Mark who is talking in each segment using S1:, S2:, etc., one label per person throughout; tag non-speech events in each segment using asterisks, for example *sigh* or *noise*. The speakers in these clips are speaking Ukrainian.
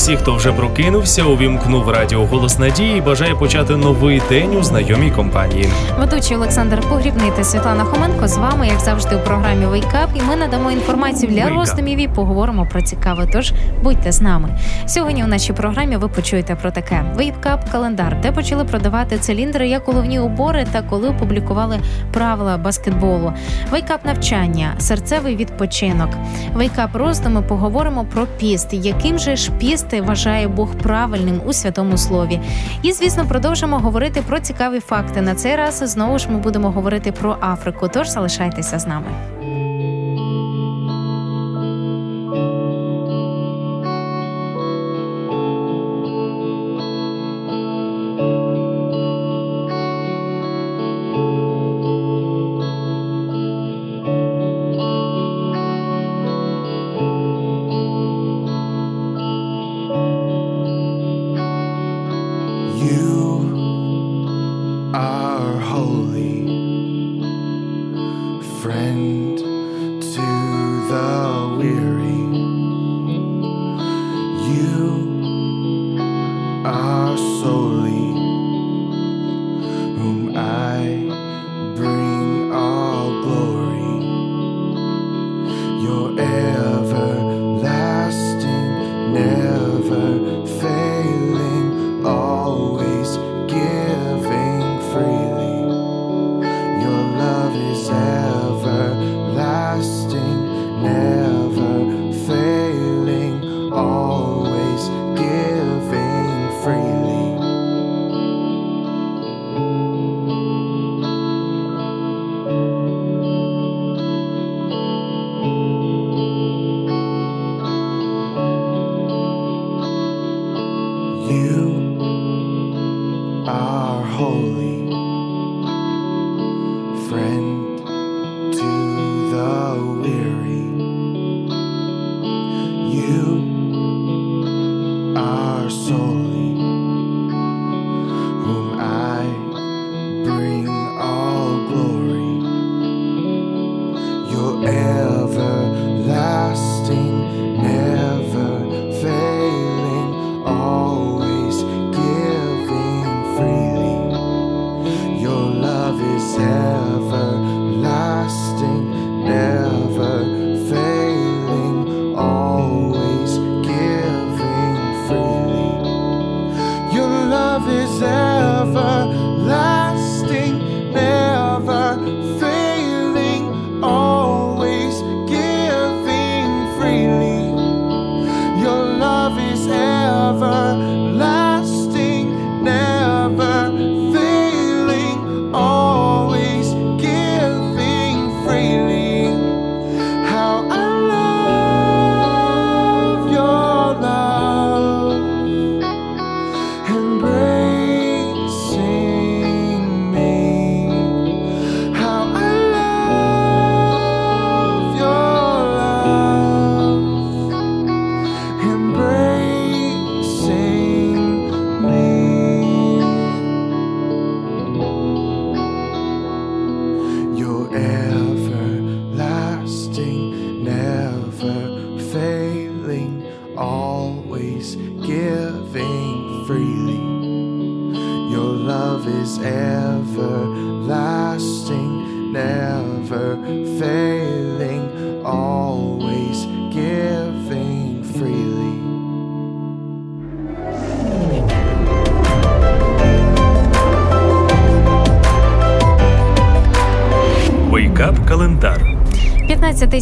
S1: Всіх, хто вже прокинувся, увімкнув радіо Голос Надії і бажає почати новий день у знайомій компанії.
S2: Ведучий Олександр Погрібний та Світлана Хоменко з вами, як завжди, у програмі Up, і ми надамо інформацію для роздумів і поговоримо про цікаве. Тож будьте з нами. Сьогодні у нашій програмі ви почуєте про таке: Up календар, де почали продавати циліндри як головні убори та коли опублікували правила баскетболу. Up навчання, серцевий відпочинок. Up роздуми поговоримо про піст, яким же ж піст вважає Бог правильним у святому слові. І звісно, продовжимо говорити про цікаві факти. На цей раз знову ж ми будемо говорити про Африку. Тож залишайтеся з нами.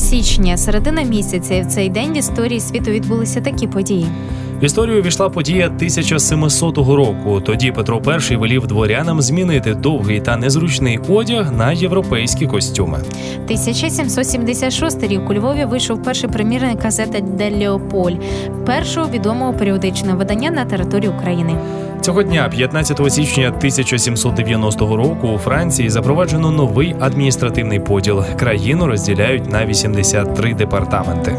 S2: Січня, середина місяця. І в цей день в історії світу відбулися такі події.
S1: В історію війшла подія 1700 року. Тоді Петро І велів дворянам змінити довгий та незручний одяг на європейські костюми.
S2: 1776 рік у Львові вийшов перший примірник газети «Де Леополь, першого відомого періодичного видання на території України.
S1: Цього дня, 15 січня 1790 року, у Франції запроваджено новий адміністративний поділ. Країну розділяють на 83 департаменти.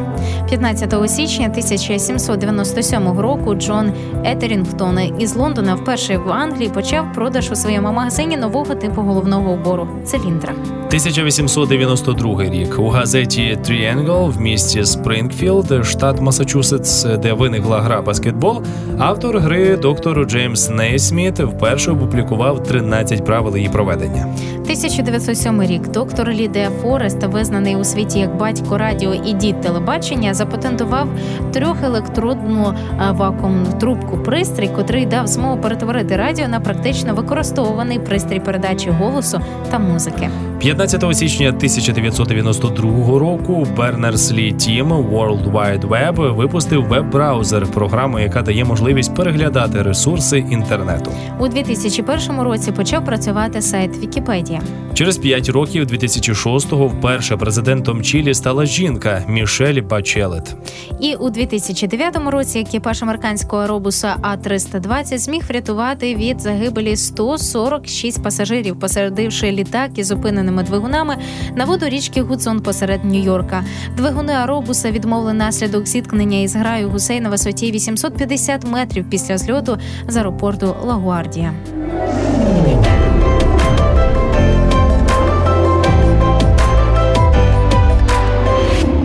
S3: 15 січня 1797 року Джон Етерінгтон із Лондона вперше в Англії почав продаж у своєму магазині нового типу головного убору циліндра.
S1: 1892 рік у газеті Triangle в місті Спрингфілд, штат Масачусетс, де виникла гра баскетбол, автор гри доктор Джеймс Нейсміт вперше опублікував 13 правил її проведення.
S3: 1907 рік доктор Лі де Форест, визнаний у світі як батько радіо і дід телебачення, запатентував трьохелектродну е, вакуумну трубку пристрій, котрий дав змогу перетворити радіо на практично використовуваний пристрій передачі голосу та музики.
S1: 15 січня 1992 року Berners-Lee Team World Wide Web випустив веб-браузер, програму, яка дає можливість переглядати ресурси інтернету.
S3: У 2001 році почав працювати сайт Вікіпедія.
S1: Через 5 років 2006-го вперше президентом Чилі стала жінка Мішель Бачелет.
S3: І у 2009 році екіпаж американського аеробуса А 320 зміг врятувати від загибелі 146 пасажирів, посередивши літак із зупиненими двигунами на воду річки Гудзон посеред Нью-Йорка. Двигуни аеробуса відмовили наслідок зіткнення із граю гусей на висоті 850 метрів після зльоту з аеропорту Лагуардія.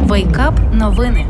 S3: Вейкап новини.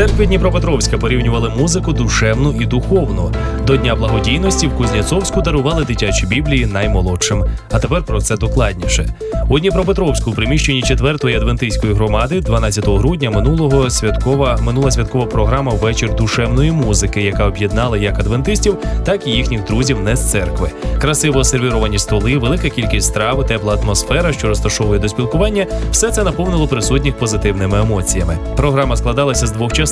S1: Церкві Дніпропетровська порівнювали музику душевну і духовну. До Дня благодійності в Кузнєцовську дарували дитячі біблії наймолодшим. А тепер про це докладніше. У Дніпропетровську у приміщенні 4-ї адвентистської громади 12 грудня минулого святкова минула святкова програма Вечір душевної музики, яка об'єднала як адвентистів, так і їхніх друзів не з церкви. Красиво сервіровані столи, велика кількість страв, тепла атмосфера, що розташовує до спілкування, все це наповнило присутніх позитивними емоціями. Програма складалася з двох частин.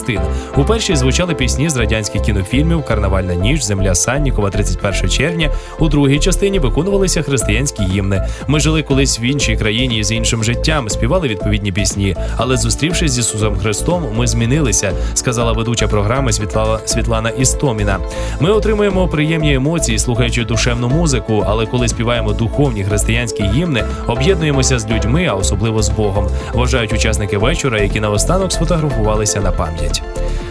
S1: У першій звучали пісні з радянських кінофільмів Карнавальна ніч, Земля Саннікова, 31 червня. У другій частині виконувалися християнські гімни. Ми жили колись в іншій країні з іншим життям, співали відповідні пісні. Але зустрівшись з Ісусом Христом, ми змінилися, сказала ведуча програми Світлана Світлана Істоміна. Ми отримуємо приємні емоції, слухаючи душевну музику, але коли співаємо духовні християнські гімни, об'єднуємося з людьми, а особливо з Богом. Вважають учасники вечора, які наостанок сфотографувалися на пам'ять.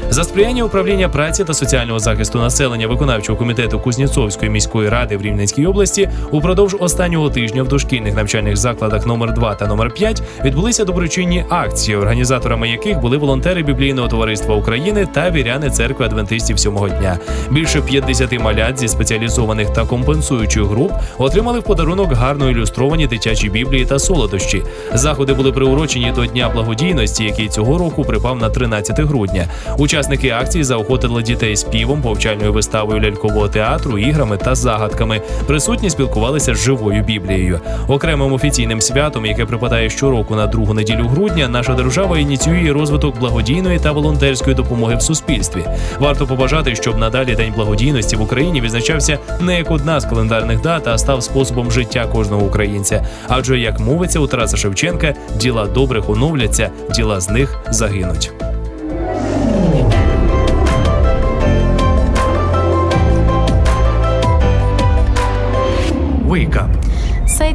S1: За сприяння управління праці та соціального захисту населення виконавчого комітету Кузнєцовської міської ради в Рівненській області упродовж останнього тижня в дошкільних навчальних закладах номер 2 та номер 5 відбулися доброчинні акції, організаторами яких були волонтери біблійного товариства України та віряни церкви адвентистів сьомого дня. Більше 50 малят зі спеціалізованих та компенсуючих груп отримали в подарунок гарно ілюстровані дитячі біблії та солодощі. Заходи були приурочені до Дня благодійності, який цього року припав на 13 грудня. Учасники акції заохотили дітей співом, повчальною виставою лялькового театру, іграми та загадками. Присутні спілкувалися з живою біблією. Окремим офіційним святом, яке припадає щороку на другу неділю грудня, наша держава ініціює розвиток благодійної та волонтерської допомоги в суспільстві. Варто побажати, щоб надалі день благодійності в Україні відзначався не як одна з календарних дат, а став способом життя кожного українця. Адже як мовиться у Тараса Шевченка, діла добрих оновляться, діла з них загинуть. Wake up.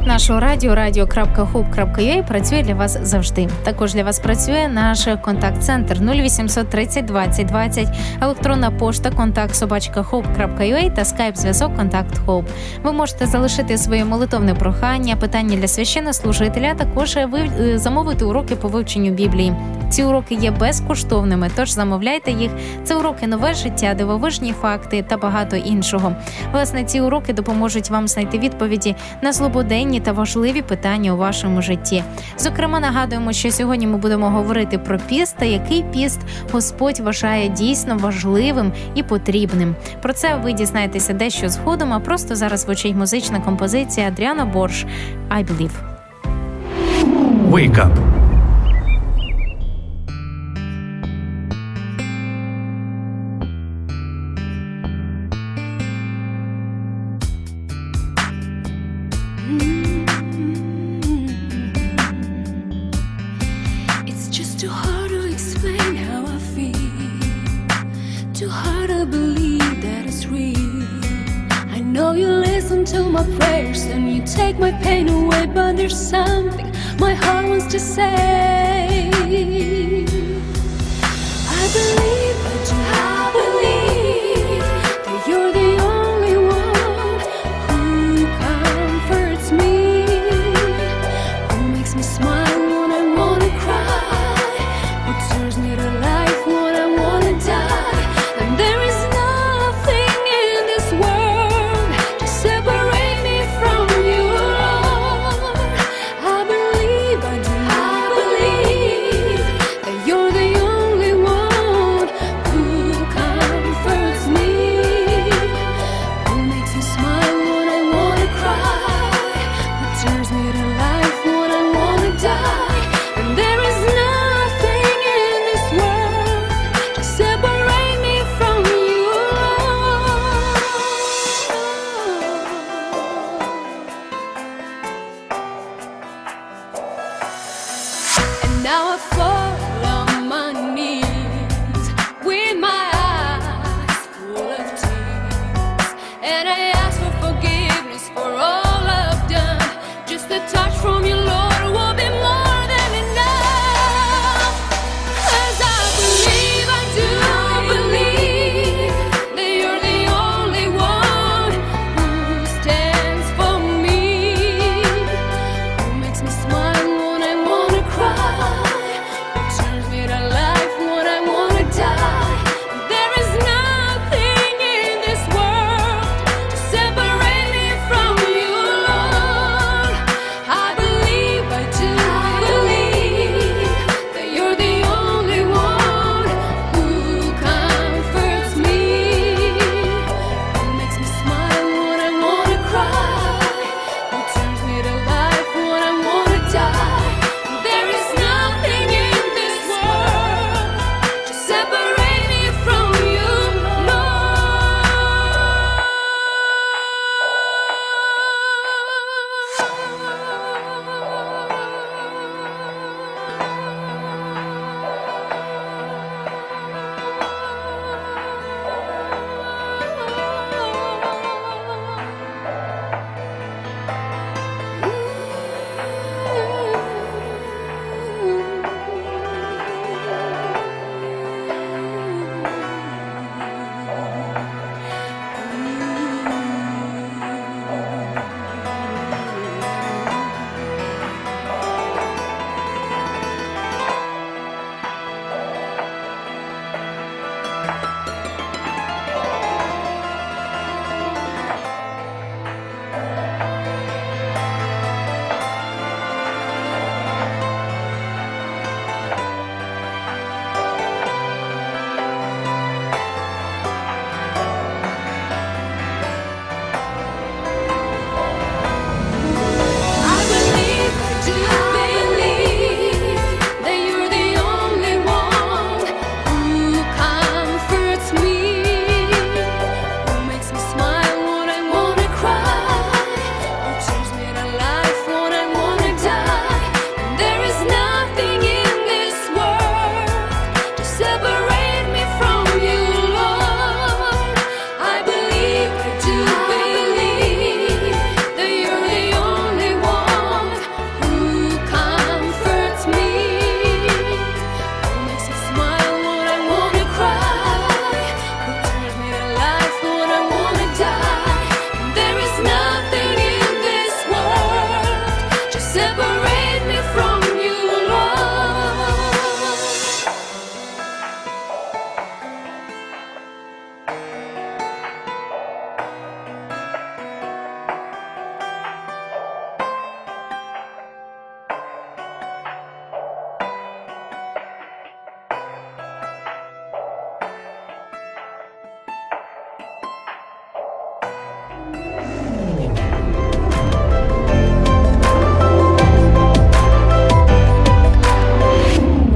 S3: Сайт нашого радіо radio.hope.ua працює для вас завжди. Також для вас працює наш контакт-центр 0800 30 20 20, електронна пошта контакт собачка hope.ua та скайп зв'язок Контакт Хоуп. Ви можете залишити своє молитовне прохання, питання для священнослужителя, також ви е, замовити уроки по вивченню Біблії. Ці уроки є безкоштовними, тож замовляйте їх. Це уроки нове життя, дивовижні факти та багато іншого. Власне, ці уроки допоможуть вам знайти відповіді на злободенні та важливі питання у вашому житті. Зокрема, нагадуємо, що сьогодні ми будемо говорити про піст та який піст Господь вважає дійсно важливим і потрібним. Про це ви дізнаєтеся дещо згодом. А просто зараз звучить музична композиція Адріана Борш «I Believe».
S1: Wake up.
S4: to my prayers and you take my pain away, but there's something my heart wants to say.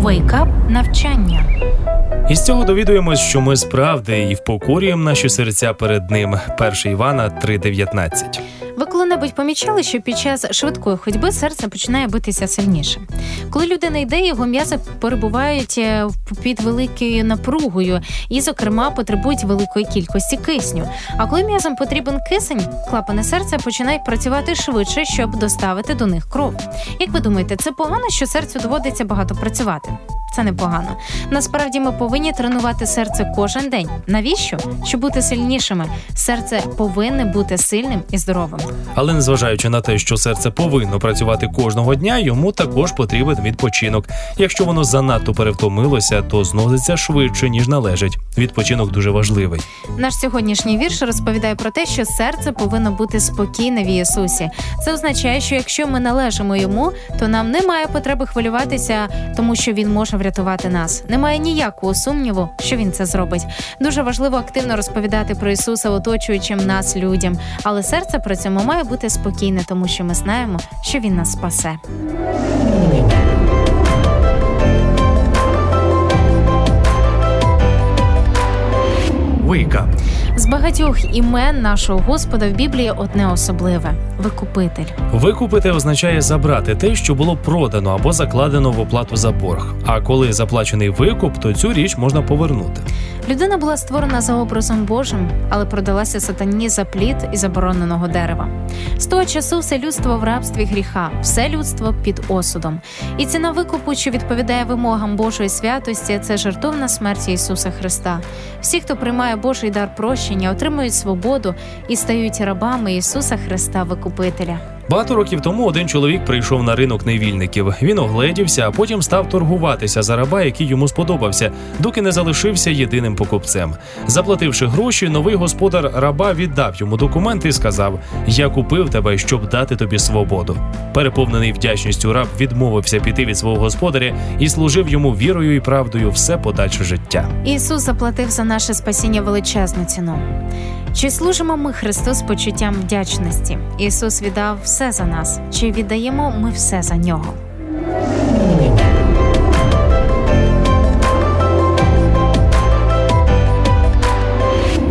S3: Вейкап навчання.
S1: Із цього довідуємось, що ми справді і впокорюємо наші серця перед ним. 1 Івана 3,19
S3: ви коли-небудь помічали, що під час швидкої ходьби серце починає битися сильніше? Коли людина йде, його м'язи перебувають е, під великою напругою і, зокрема, потребують великої кількості кисню. А коли м'язам потрібен кисень, клапани серця починають працювати швидше, щоб доставити до них кров. Як ви думаєте, це погано, що серцю доводиться багато працювати? Це непогано. Насправді ми повинні тренувати серце кожен день. Навіщо? Щоб бути сильнішими. Серце повинне бути сильним і здоровим.
S1: Але незважаючи на те, що серце повинно працювати кожного дня, йому також потрібен відпочинок. Якщо воно занадто перевтомилося, то зноситься швидше ніж належить. Відпочинок дуже важливий.
S3: Наш сьогоднішній вірш розповідає про те, що серце повинно бути спокійне в Ісусі. Це означає, що якщо ми належимо йому, то нам немає потреби хвилюватися, тому що він може врятувати нас. Немає ніякого сумніву, що він це зробить. Дуже важливо активно розповідати про Ісуса оточуючим нас людям, але серце при цьому має бути спокійне, тому що ми знаємо, що він нас спасе.
S1: Wake up.
S3: З багатьох імен нашого Господа в Біблії одне особливе викупитель.
S1: Викупити означає забрати те, що було продано або закладено в оплату за борг. А коли заплачений викуп, то цю річ можна повернути.
S3: Людина була створена за образом Божим, але продалася сатані за плід і забороненого дерева. З того часу все людство в рабстві гріха, все людство під осудом. І ціна викупу, що відповідає вимогам Божої святості, це жертовна смерть Ісуса Христа. Всі, хто приймає Божий дар прощення, отримують свободу і стають рабами Ісуса Христа Викупителя.
S1: Багато років тому один чоловік прийшов на ринок невільників. Він огледівся, а потім став торгуватися за раба, який йому сподобався, доки не залишився єдиним покупцем. Заплативши гроші, новий господар раба віддав йому документи і сказав: Я купив тебе, щоб дати тобі свободу. Переповнений вдячністю раб відмовився піти від свого господаря і служив йому вірою і правдою все подальше життя.
S3: Ісус заплатив за наше спасіння величезну ціну. Чи служимо ми Христу з почуттям вдячності? Ісус віддав все за нас. Чи віддаємо ми все за нього?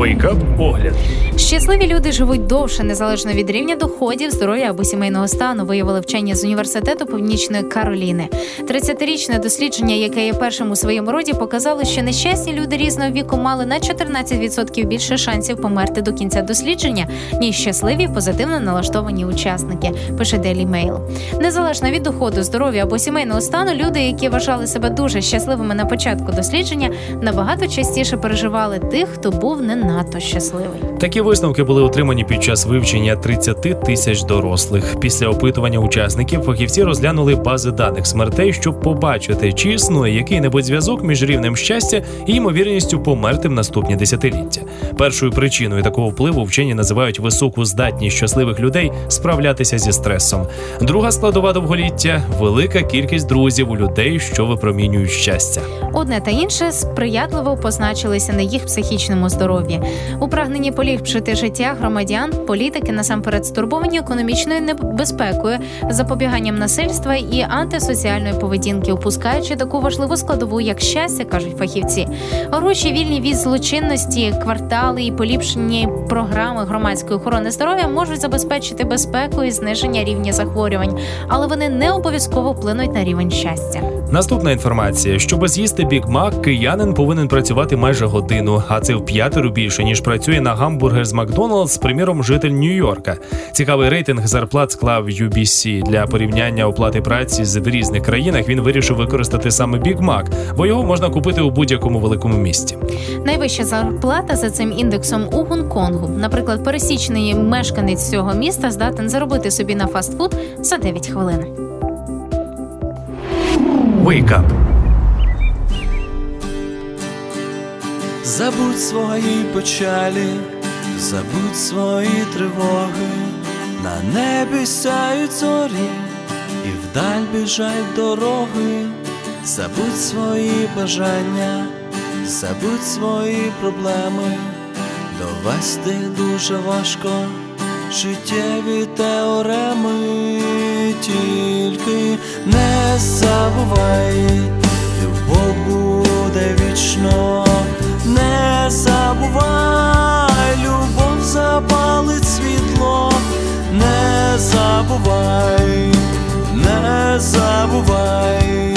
S1: Up огляд.
S3: Щасливі люди живуть довше, незалежно від рівня доходів, здоров'я або сімейного стану, виявили вчені з університету Північної Кароліни. 30-річне дослідження, яке є першим у своєму роді, показало, що нещасні люди різного віку мали на 14% більше шансів померти до кінця дослідження, ніж щасливі позитивно налаштовані учасники. Пише Daily Mail. Незалежно від доходу, здоров'я або сімейного стану, люди, які вважали себе дуже щасливими на початку дослідження, набагато частіше переживали тих, хто був не надто щасливий.
S1: Такі висновки були отримані під час вивчення 30 тисяч дорослих. Після опитування учасників фахівці розглянули бази даних смертей, щоб побачити, чи існує який-небудь зв'язок між рівнем щастя і ймовірністю померти в наступні десятиліття. Першою причиною такого впливу вчені називають високу здатність щасливих людей справлятися зі стресом. Друга складова довголіття велика кількість друзів у людей, що випромінюють щастя.
S3: Одне та інше сприятливо позначилися на їх психічному здоров'ї. У прагненні поліпшити життя громадян, політики насамперед стурбовані економічною небезпекою, запобіганням насильства і антисоціальної поведінки, упускаючи таку важливу складову, як щастя, кажуть фахівці. Гроші вільні від злочинності, квартали і поліпшені програми громадської охорони здоров'я можуть забезпечити безпеку і зниження рівня захворювань, але вони не обов'язково вплинуть на рівень щастя.
S1: Наступна інформація: щоб з'їсти Біг Мак, киянин повинен працювати майже годину, а це в п'ятеро більше ніж працює на гамбургер з Макдоналдс, приміром, житель Нью-Йорка. Цікавий рейтинг зарплат склав UBC. для порівняння оплати праці з різних країнах. Він вирішив використати саме Біг Мак, бо його можна купити у будь-якому великому місті.
S3: Найвища зарплата за цим індексом у Гонконгу. Наприклад, пересічний мешканець цього міста здатен заробити собі на фастфуд за 9 хвилин.
S1: Wake up!
S5: Забудь свої печалі, забудь свої тривоги, на небі сяють зорі, і вдаль біжать дороги, забудь свої бажання, забудь свої проблеми, довести дуже важко життєві теореми, тільки не забувай, любов буде вічно, не забувай, любов запалить світло, не забувай, не забувай.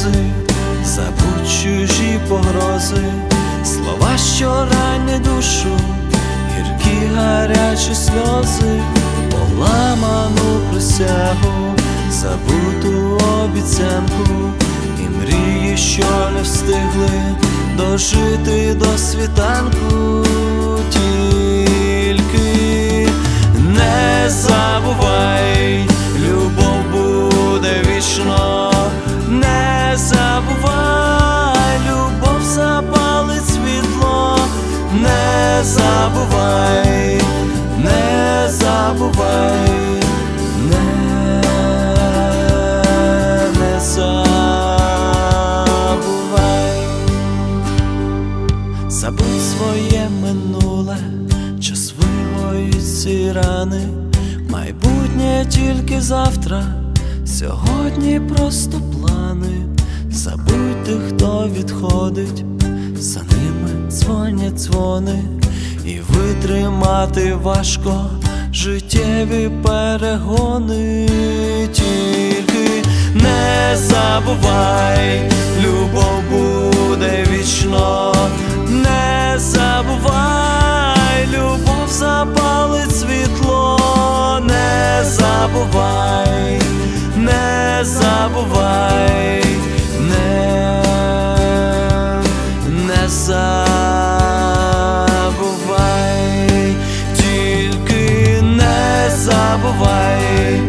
S5: Сльози, забудь чужі погрози, слова, що ранять душу, гіркі гарячі сльози, поламану присягу, забуту обіцянку, і мрії, що не встигли дожити до світанку, тільки не забувай, любов буде вічно, тільки завтра, сьогодні просто плани. Забудь тих, хто відходить, за ними дзвонять дзвони, і витримати важко життєві перегони, тільки не забувай, любов буде вічно, не забувай, любов запалить світло, не забувай, не забувай, не, не забувай, тільки не забувай,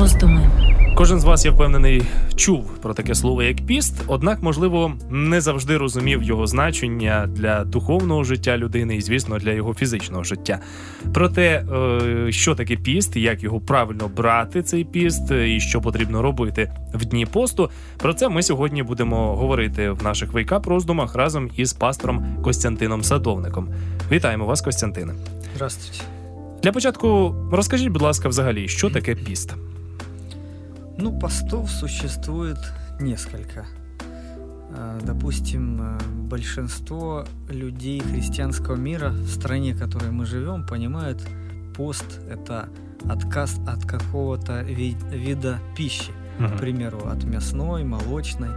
S3: роздуми.
S1: Кожен з вас, я впевнений, чув про таке слово як піст, однак, можливо, не завжди розумів його значення для духовного життя людини і, звісно, для його фізичного життя. Про те, е, що таке піст, як його правильно брати, цей піст, і що потрібно робити в дні посту. Про це ми сьогодні будемо говорити в наших вейкап роздумах разом із пастором Костянтином Садовником. Вітаємо вас, Костянтине.
S6: Здравствуйте.
S1: Для початку розкажіть, будь ласка, взагалі, що таке піст?
S6: Ну, постов существует несколько. Э, Допустим, э, большинство людей христианского мира в стране, в которой мы живем, понимают, пост – это отказ от какого-то ви- вида пищи.
S1: Мгм.
S6: К примеру, от мясной, молочной,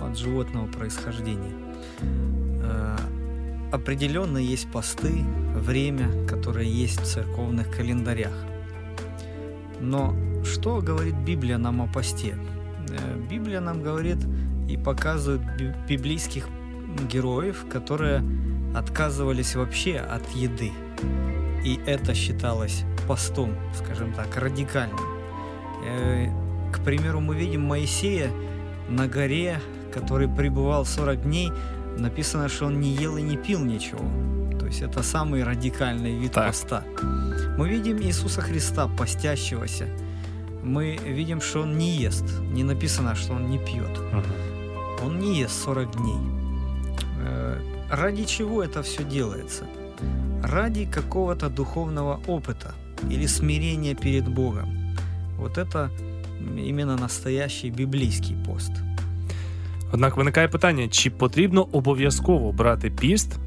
S6: от животного происхождения. Э, Определенно есть посты, время, которые есть в церковных календарях. Но что говорит Библия нам о посте? Э, Библия нам говорит и показывает би- библейских героев, которые отказывались вообще от еды. И это считалось постом, скажем так, радикальным. Э, К примеру, мы видим Моисея на горе, который пребывал 40 дней, написано, что он не ел и не пил ничего. То есть это самый радикальный вид
S1: Так.
S6: поста. Мы видим Иисуса Христа, постящегося. Мы видим, что он не ест. Не написано, что он не пьет.
S1: Мгм.
S6: Он не ест 40 дней. Э, Ради чего это все делается? Ради какого-то духовного опыта или смирения перед Богом. Вот это именно настоящий библейский пост.
S1: Однак виникає питання: чи потрібно обов'язково брати піст е,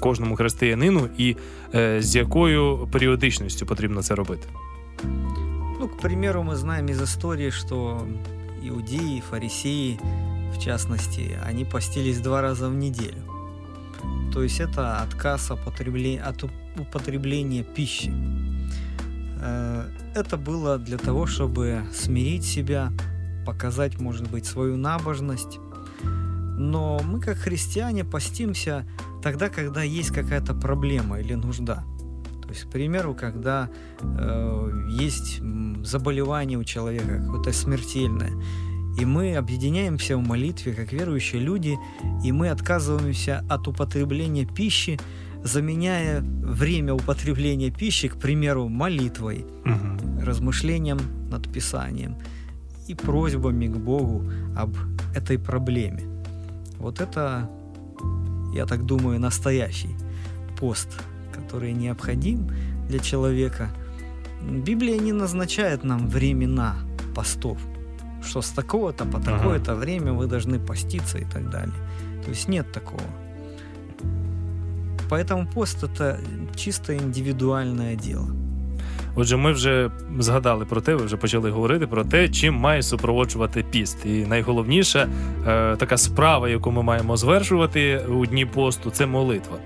S1: кожному християнину, і е, з якою періодичністю потрібно це робити?
S6: Ну, к примеру, мы знаем из истории, что иудеи, фарисеи, в частности, они постились два раза в неделю. То есть это отказ употребле- от уп- употребления пищи. Э, Это было для того, чтобы смирить себя, показать, может быть, свою набожность. но мы, как христиане, постимся тогда, когда есть какая-то проблема или нужда. То есть, к примеру, когда э, есть заболевание у человека, какое-то смертельное, и мы объединяемся в молитве, как верующие люди, и мы отказываемся от употребления пищи, заменяя время употребления пищи, к примеру, молитвой,
S1: Угу.
S6: размышлением над Писанием. и просьбами к Богу об этой проблеме. Вот это, я так думаю, настоящий пост, который необходим для человека. Библия не назначает нам времена постов, что с такого-то по
S1: Ага.
S6: такое-то время вы должны поститься и так далее. То есть нет такого. Поэтому пост это чисто индивидуальное дело.
S1: Отже, ми вже згадали про те, ви вже почали говорити про те, чим має супроводжувати піст. І найголовніша е, така справа, яку ми маємо звершувати у дні посту, це молитва.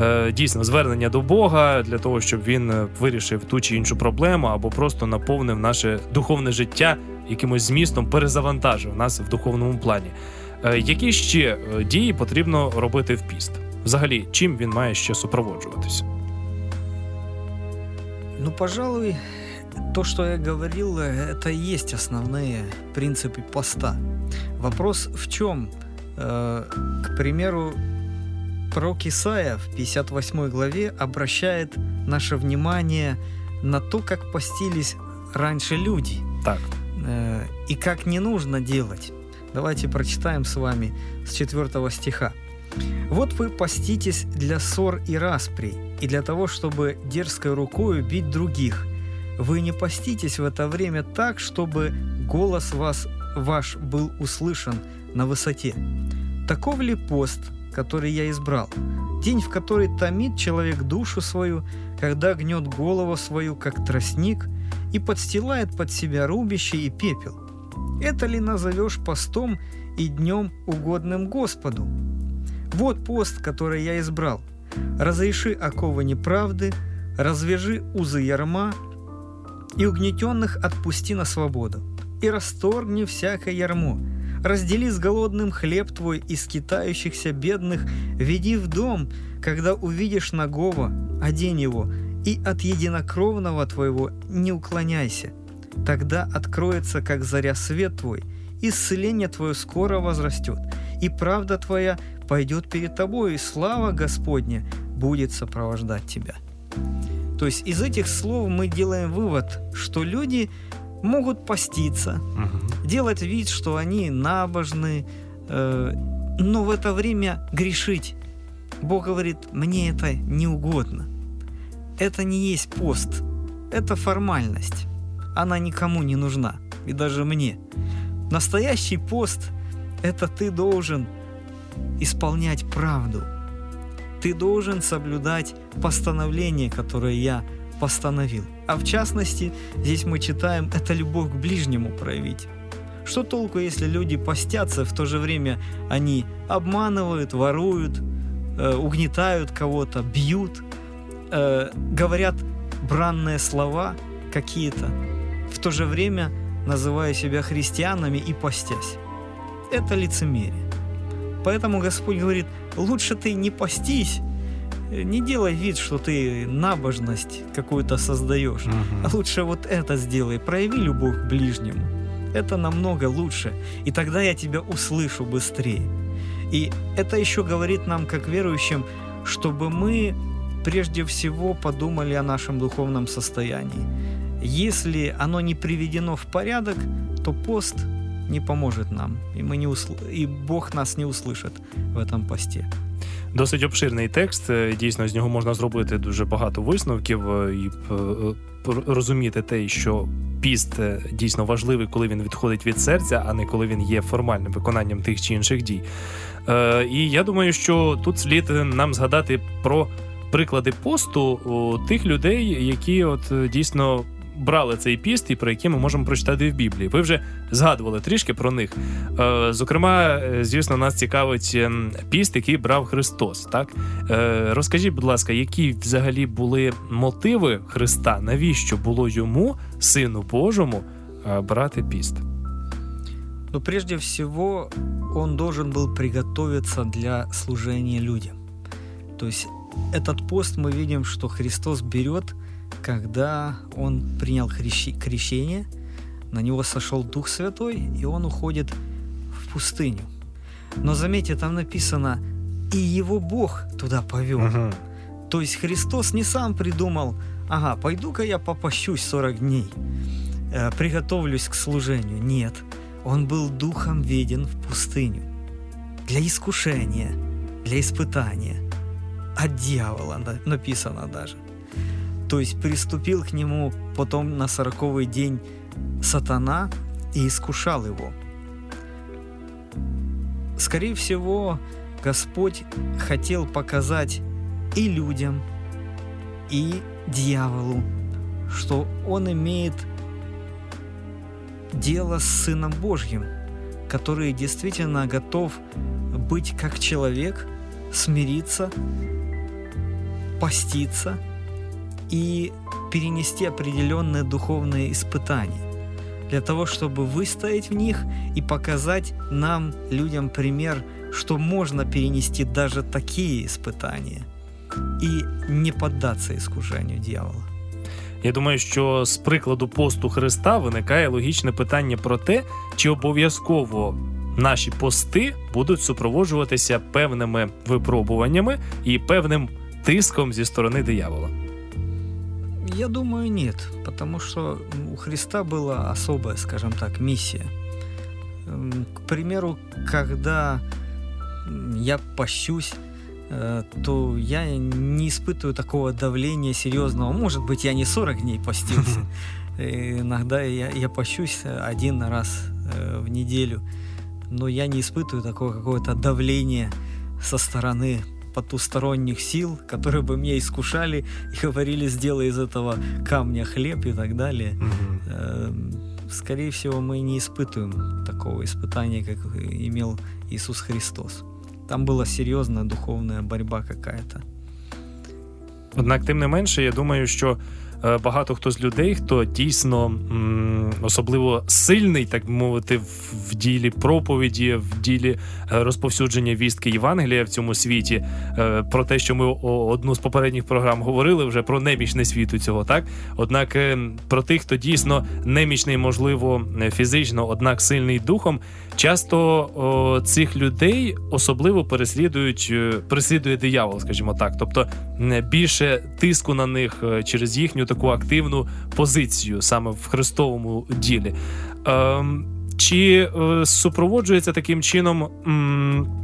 S1: Е, дійсно, звернення до Бога для того, щоб він е, вирішив ту чи іншу проблему або просто наповнив наше духовне життя якимось змістом, перезавантажив нас в духовному плані. Які ще дії потрібно робити в піст? Взагалі, чим він має ще супроводжуватися?
S6: Ну, пожалуй, то, что я говорил, это и есть основные принципы поста. Вопрос в чем? Э, К примеру, пророк Исаия в 58 главе обращает наше внимание на то, как постились раньше люди
S1: Так.
S6: э, и как не нужно делать. Давайте прочитаем с вами с 4 стиха. «Вот вы поститесь для ссор и распри, и для того, чтобы дерзкой рукою бить других. Вы не поститесь в это время так, чтобы голос вас, ваш был услышан на высоте. Таков ли пост, который я избрал? День, в который томит человек душу свою, когда гнет голову свою, как тростник, и подстилает под себя рубище и пепел. Это ли назовешь постом и днем угодным Господу? Вот пост, который я избрал. Разреши оковы неправды, развяжи узы ярма, и угнетенных отпусти на свободу, и расторгни всякое ярмо. Раздели с голодным хлеб твой и скитающихся бедных, веди в дом, когда увидишь нагого, одень его, и от единокровного твоего не уклоняйся. Тогда откроется, как заря, свет твой, исцеление твое скоро возрастет, и правда твоя пойдет перед тобой, и слава Господня будет сопровождать тебя. То есть из этих слов мы делаем вывод, что люди могут поститься, делать вид, что они набожны, э, но в это время грешить. Бог говорит, мне это не угодно. Это не есть пост, это формальность. Она никому не нужна, и даже мне. Настоящий пост – это ты должен исполнять правду. Ты должен соблюдать постановление, которое я постановил. А в частности, здесь мы читаем, это любовь к ближнему проявить. Что толку, если люди постятся, в то же время они обманывают, воруют, э, угнетают кого-то, бьют, э, говорят бранные слова какие-то, в то же время называя себя христианами и постясь. Это лицемерие. Поэтому Господь говорит, лучше ты не постись, не делай вид, что ты набожность какую-то создаешь, а лучше вот это сделай, прояви любовь к ближнему. Это намного лучше, и тогда я тебя услышу быстрее. И это еще говорит нам, как верующим, чтобы мы прежде всего подумали о нашем духовном состоянии. Если оно не приведено в порядок, то пост не поможет нам, и, мы не усл... и Бог нас не услышит в этом посте.
S1: Досить обширний текст. е, Дійсно, з нього можна зробити дуже багато висновків е, і е, е, розуміти те, що піст е, дійсно важливий, коли він відходить від серця, а не коли він є формальним виконанням тих чи інших дій. Е, І я думаю, що тут слід нам згадати про приклади посту о, тих людей, які от е, дійсно. Брали цей піст, і про які ми можемо прочитати в Біблії. Ви вже згадували трішки про них. Е, Зокрема, е, звісно, нас цікавить ем, піст, який брав Христос. Так Е, розкажіть, будь ласка, які взагалі були мотиви Христа? Навіщо було йому, сину Божому, е, брати піст?
S6: Но прежде всего он должен был приготовиться для служения людям. То есть этот пост мы видим, что Христос берет, когда он принял крещи- крещение, на него сошел Дух Святой, и он уходит в пустыню. Но заметьте, там написано, и его Бог туда повел. То есть Христос не сам придумал, ага, пойду-ка я попощусь 40 дней. э, приготовлюсь к служению. Нет, он был духом веден в пустыню для искушения, для испытания. От дьявола написано даже. То есть приступил к нему потом на сороковый день сатана и искушал его. Скорее всего, Господь хотел показать и людям, и дьяволу, что он имеет дело с Сыном Божьим, который действительно готов быть как человек, смириться, поститься и перенести определенные духовные испытания для того, чтобы выстоять в них и показать нам, людям, пример, что можно перенести даже такие испытания і не поддаться іскушенню дьявола.
S1: Я думаю, що з прикладу посту Христа виникає логічне питання про те, чи обов'язково наші пости будуть супроводжуватися певними випробуваннями і певним тиском зі сторони диявола.
S6: Я думаю, нет, потому что у Христа была особая, скажем так, миссия. М, К примеру, когда я пощусь, э, то я не испытываю такого давления серьезного. Может быть, я не 40 дней постился. И *laughs* Иногда я, я пощусь один раз э, в неделю, но я не испытываю такого какого-то давления со стороны потусторонних сил, которые бы меня искушали и говорили, сделай из этого камня хлеб и так далее. Э, Скорее всего, мы не испытываем такого испытания, как имел Иисус Христос. Там была серьезная духовная борьба какая-то.
S1: Однак, тим не менше, я думаю, що багато хто з людей, хто дійсно особливо сильний, так би мовити, в, ділі проповіді, в ділі е, розповсюдження вістки Євангелія в цьому світі, е, про те, що ми одну з попередніх програм говорили вже про немічне світу цього, так? Однак е, про тих, хто дійсно немічний, можливо, е, фізично, однак сильний духом, часто о, цих людей особливо переслідують, е, переслідує диявол, скажімо так. Тобто більше тиску на них е, через їхню таку активну позицію саме в христовому ділі. Е, чи супроводжується таким чином м,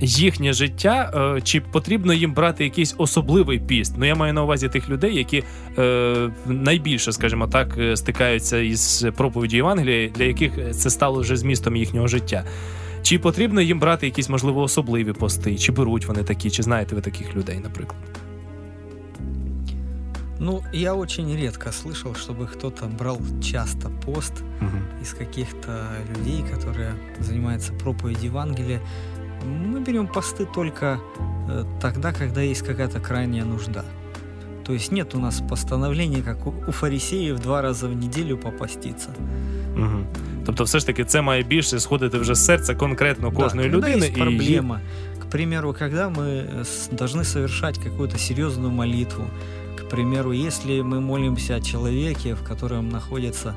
S1: їхнє життя, е, чи потрібно їм брати якийсь особливий піст? Ну я маю на увазі тих людей, які е, найбільше, скажімо так, е, стикаються із проповіді Євангелія, для яких це стало вже змістом їхнього життя. Чи потрібно їм брати якісь можливо особливі пости? Чи беруть вони такі, чи знаєте ви таких людей, наприклад?
S6: Ну, я очень редко слышал, чтобы кто-то брал часто пост
S1: Угу.
S6: из каких-то людей, которые занимаются проповедью Евангелия. Мы берем посты только э, тогда, когда есть какая-то крайняя нужда. То есть нет у нас постановления, как у, у фарисеев, два раза в неделю попаститься.
S1: Угу. Тобто, все ж таки, це має більше сходити вже з серця конкретно
S6: Да,
S1: кожної
S6: когда
S1: людини
S6: есть
S1: і її-
S6: проблема. К примеру, когда мы э, с- должны совершать какую-то серьезную молитву, к примеру, если мы молимся о человеке, в котором находится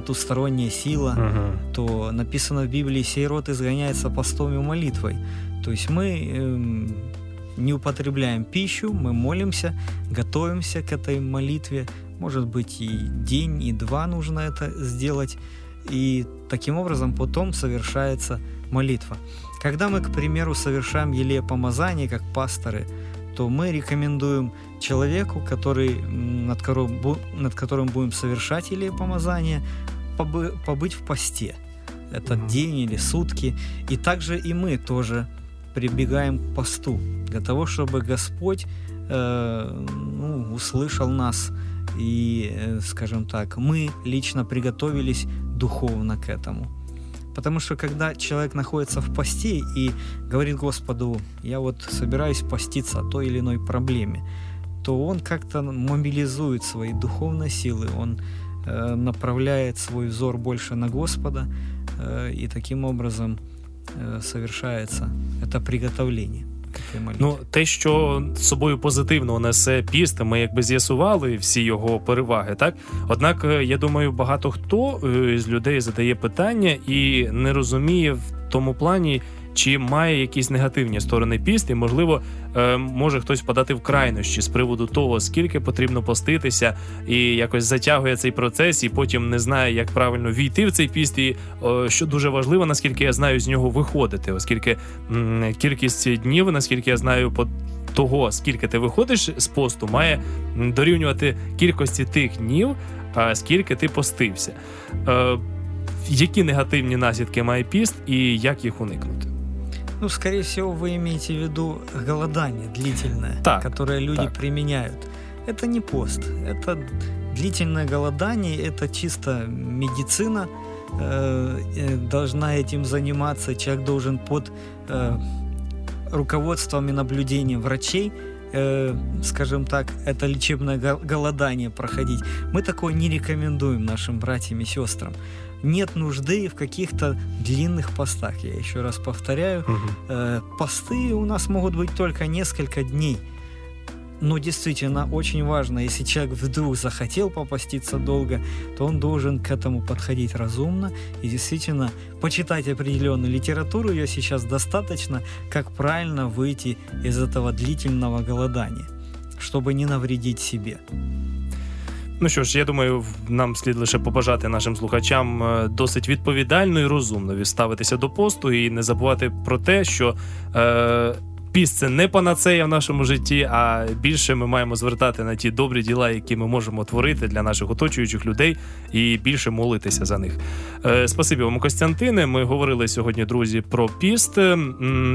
S6: потусторонняя сила,
S1: Мгм.
S6: то написано в Библии, сей род изгоняется постом и молитвой. То есть мы эм, не употребляем пищу, мы молимся, готовимся к этой молитве. Может быть, и день, и два нужно это сделать. И таким образом потом совершается молитва. Когда мы, к примеру, совершаем елея-помазание, как пасторы, то мы рекомендуем человеку, который, над, которым, над которым будем совершать елея-помазание, побы- побыть в посте. Этот
S1: Мгм.
S6: день или сутки. И также и мы тоже прибегаем к посту для того, чтобы Господь э, ну, услышал нас и, э, скажем так, мы лично приготовились духовно к этому. Потому что когда человек находится в посте и говорит Господу, я вот собираюсь поститься о той или иной проблеме, то он как-то мобилизует свои духовные силы, он направляет свой взор больше на Господа, э, и таким образом э, совершается это приготовление к этой молитве.
S1: Ну, те, що з собою позитивно несе піст, ми якби з'ясували всі його переваги, так? Однак, е, я думаю, багато хто е, з людей задає питання і не розуміє в тому плані, чи має якісь негативні сторони піст, і можливо е, може хтось впадати в крайнощі з приводу того, скільки потрібно поститися, і якось затягує цей процес, і потім не знає, як правильно війти в цей піст. І що дуже важливо, наскільки я знаю, з нього виходити, оскільки кількість днів, наскільки я знаю, по того, скільки ти виходиш з посту, має дорівнювати кількості тих днів, скільки ти постився. Е, які негативні наслідки має піст і як їх уникнути?
S6: Ну, скорее всего, вы имеете в виду голодание длительное,
S1: Так,
S6: которое люди
S1: так.
S6: применяют. Это не пост, это длительное голодание, это чисто медицина э, э, должна этим заниматься. Человек должен под э, руководством и наблюдением врачей, э, скажем так, это лечебное го- голодание проходить. Мы такое не рекомендуем нашим братьям и сестрам. Нет нужды в каких-то длинных постах, я еще раз повторяю. Э, посты у нас могут быть только несколько дней. Но действительно очень важно, если человек вдруг захотел попаститься долго, то он должен к этому подходить разумно и действительно почитать определенную литературу, ее сейчас достаточно, как правильно выйти из этого длительного голодания, чтобы не навредить себе.
S1: Ну що ж, я думаю, нам слід лише побажати нашим слухачам е, досить відповідально і розумно відставитися до посту і не забувати про те, що е, піст це не панацея в нашому житті, а більше ми маємо звертати на ті добрі діла, які ми можемо творити для наших оточуючих людей, і більше молитися за них. Е, спасибі вам, Костянтине. Ми говорили сьогодні, друзі, про піст.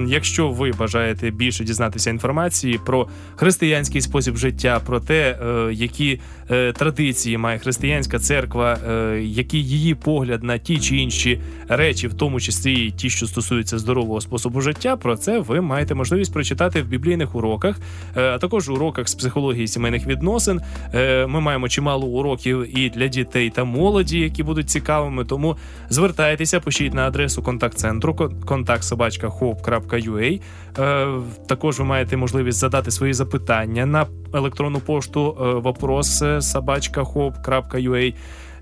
S1: Якщо ви бажаєте більше дізнатися інформації про християнський спосіб життя, про те, е, які е, традиції має християнська церква, е, який її погляд на ті чи інші речі, в тому числі ті, що стосуються здорового способу життя, про це ви маєте можливість прочитати в біблійних уроках, е, а також уроках з психології сімейних відносин. Е, Ми маємо чимало уроків і для дітей та молоді, які будуть цікавими. Тому звертайтеся, пишіть на адресу контакт-центру контакт.hope.ua. Е, Також ви маєте можливість задати свої запитання на електронну пошту вопрос собачка.hope.ua.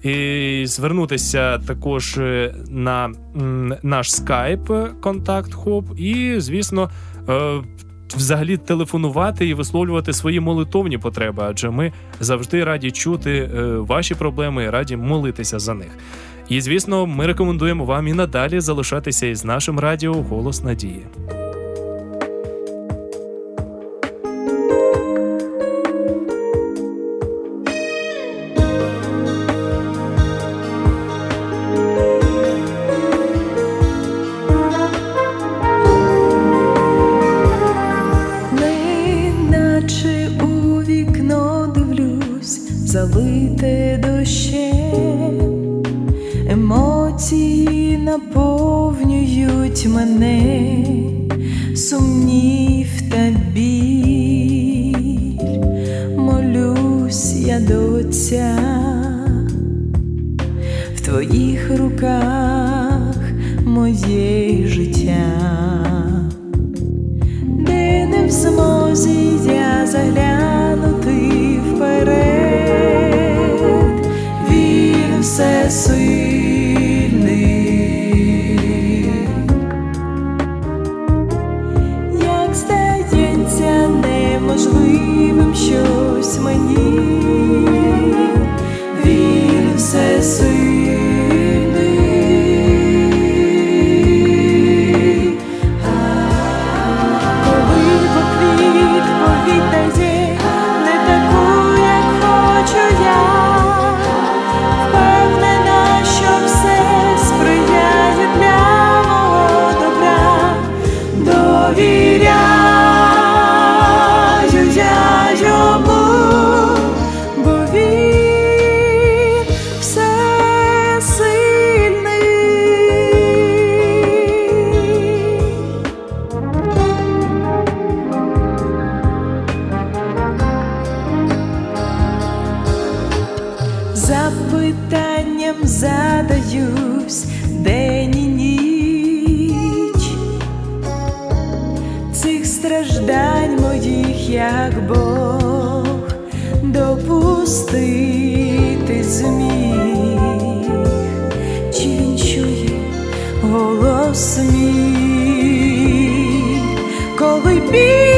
S1: І звернутися також на наш скайп контакт Хоп, і звісно. Е, Взагалі телефонувати і висловлювати свої молитовні потреби, адже ми завжди раді чути е, ваші проблеми і раді молитися за них. І звісно, ми рекомендуємо вам і надалі залишатися із нашим радіо Голос Надії.
S7: Наповнюють мене, сумнів та біль, молюсь я до Отця, в твоїх руках моє життя. Де не в змозі я заглянути вперед, він все сильний, все як Бог допустити зміг, чи він чує голос мій, коли біль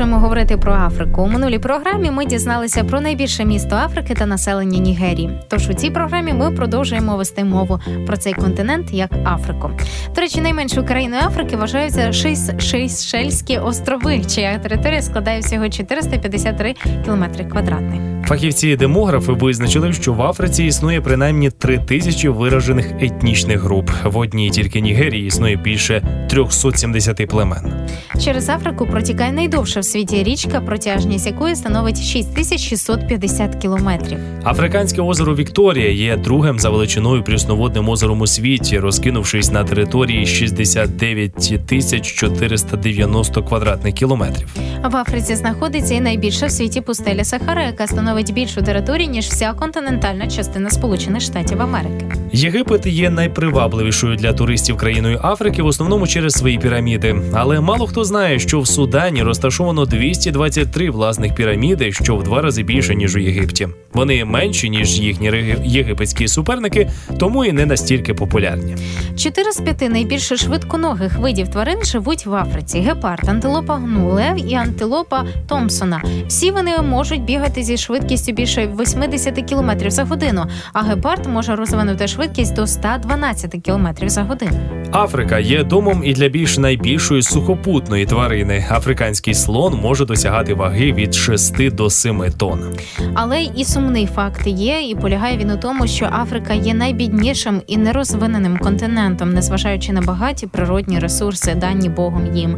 S3: Продовжуємо говорити про Африку. У минулій програмі ми дізналися про найбільше місто Африки та населення Нігерії. Тож у цій програмі ми продовжуємо вести мову про цей континент як Африку. До речі, найменшою країною Африки вважаються Шейшельські острови, чия територія складає всього 453 кілометри квадратних.
S1: Фахівці і демографи визначили, що в Африці існує принаймні три тисячі виражених етнічних груп. В одній тільки Нігерії існує більше 370 племен.
S3: Через Африку протікає найдовша в світі річка, протяжність якої становить 6650 кілометрів.
S1: Африканське озеро Вікторія є другим за величиною прісноводним озером у світі, розкинувшись на території 69 тисяч 490 квадратних кілометрів.
S3: В Африці знаходиться і найбільша в світі пустеля Сахара, яка становить більшу територію ніж вся континентальна частина Сполучених Штатів Америки.
S1: Єгипет є найпривабливішою для туристів країною Африки, в основному через свої піраміди. Але мало хто знає, що в Судані розташовано 223 власних піраміди, що в два рази більше ніж у Єгипті. Вони менші ніж їхні єгипетські суперники, тому і не настільки популярні.
S3: Чотири з п'яти найбільш швидконогих видів тварин живуть в Африці: гепард, антилопа гну, лев і антилопа Томпсона. Всі вони можуть бігати зі швидкістю більше 80 км за годину, а гепард може розвинути швидкість до 112 км за годину.
S1: Африка є домом і для більш найбільшої сухопутної тварини. Африканський слон може досягати ваги від 6 до 7 тонн.
S3: Але і сумний факт є, і полягає він у тому, що Африка є найбіднішим і нерозвиненим континентом, незважаючи на багаті природні ресурси, дані Богом їм.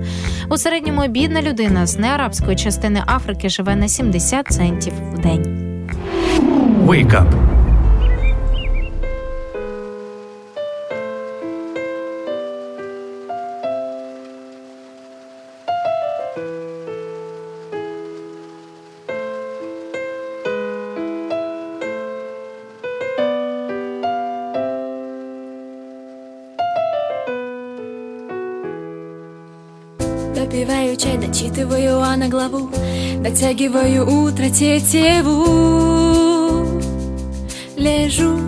S3: У середньому бідна людина з неарабської частини Африки живе на 70 центів в день.
S1: Wake up!
S4: Дочитываю а на главу Дотягиваю утро тетиву Лежу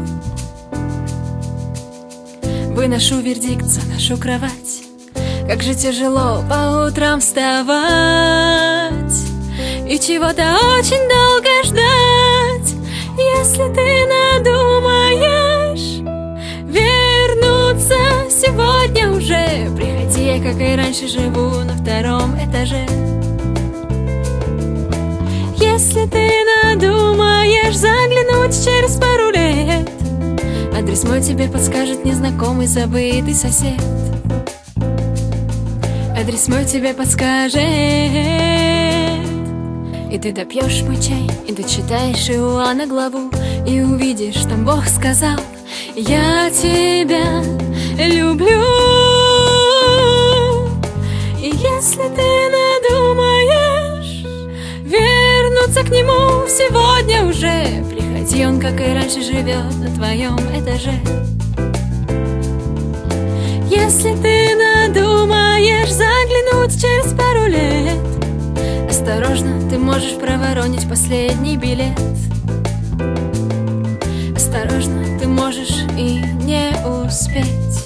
S4: Выношу вердикт за нашу кровать. Как же тяжело по утрам вставать. И чего-то очень долго ждать. Если ты как и раньше живу на втором этаже. Если ты надумаешь заглянуть через пару лет Адрес мой тебе подскажет незнакомый забытый сосед. Адрес мой тебе подскажет. И ты допьешь мой чай, и дочитаешь Иоанна главу И увидишь, там Бог сказал Я тебя люблю если ты надумаешь Вернуться к нему сегодня уже Приходи, он, как и раньше, живет на твоем этаже. Если ты надумаешь заглянуть через пару лет Осторожно, ты можешь проворонить последний билет. Осторожно, ты можешь и не успеть.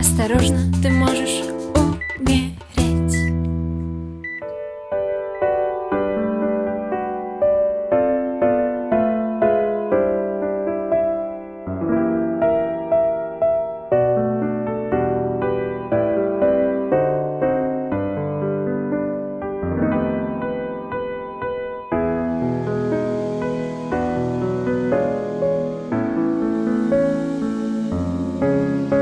S4: Осторожно, ты можешь Amen.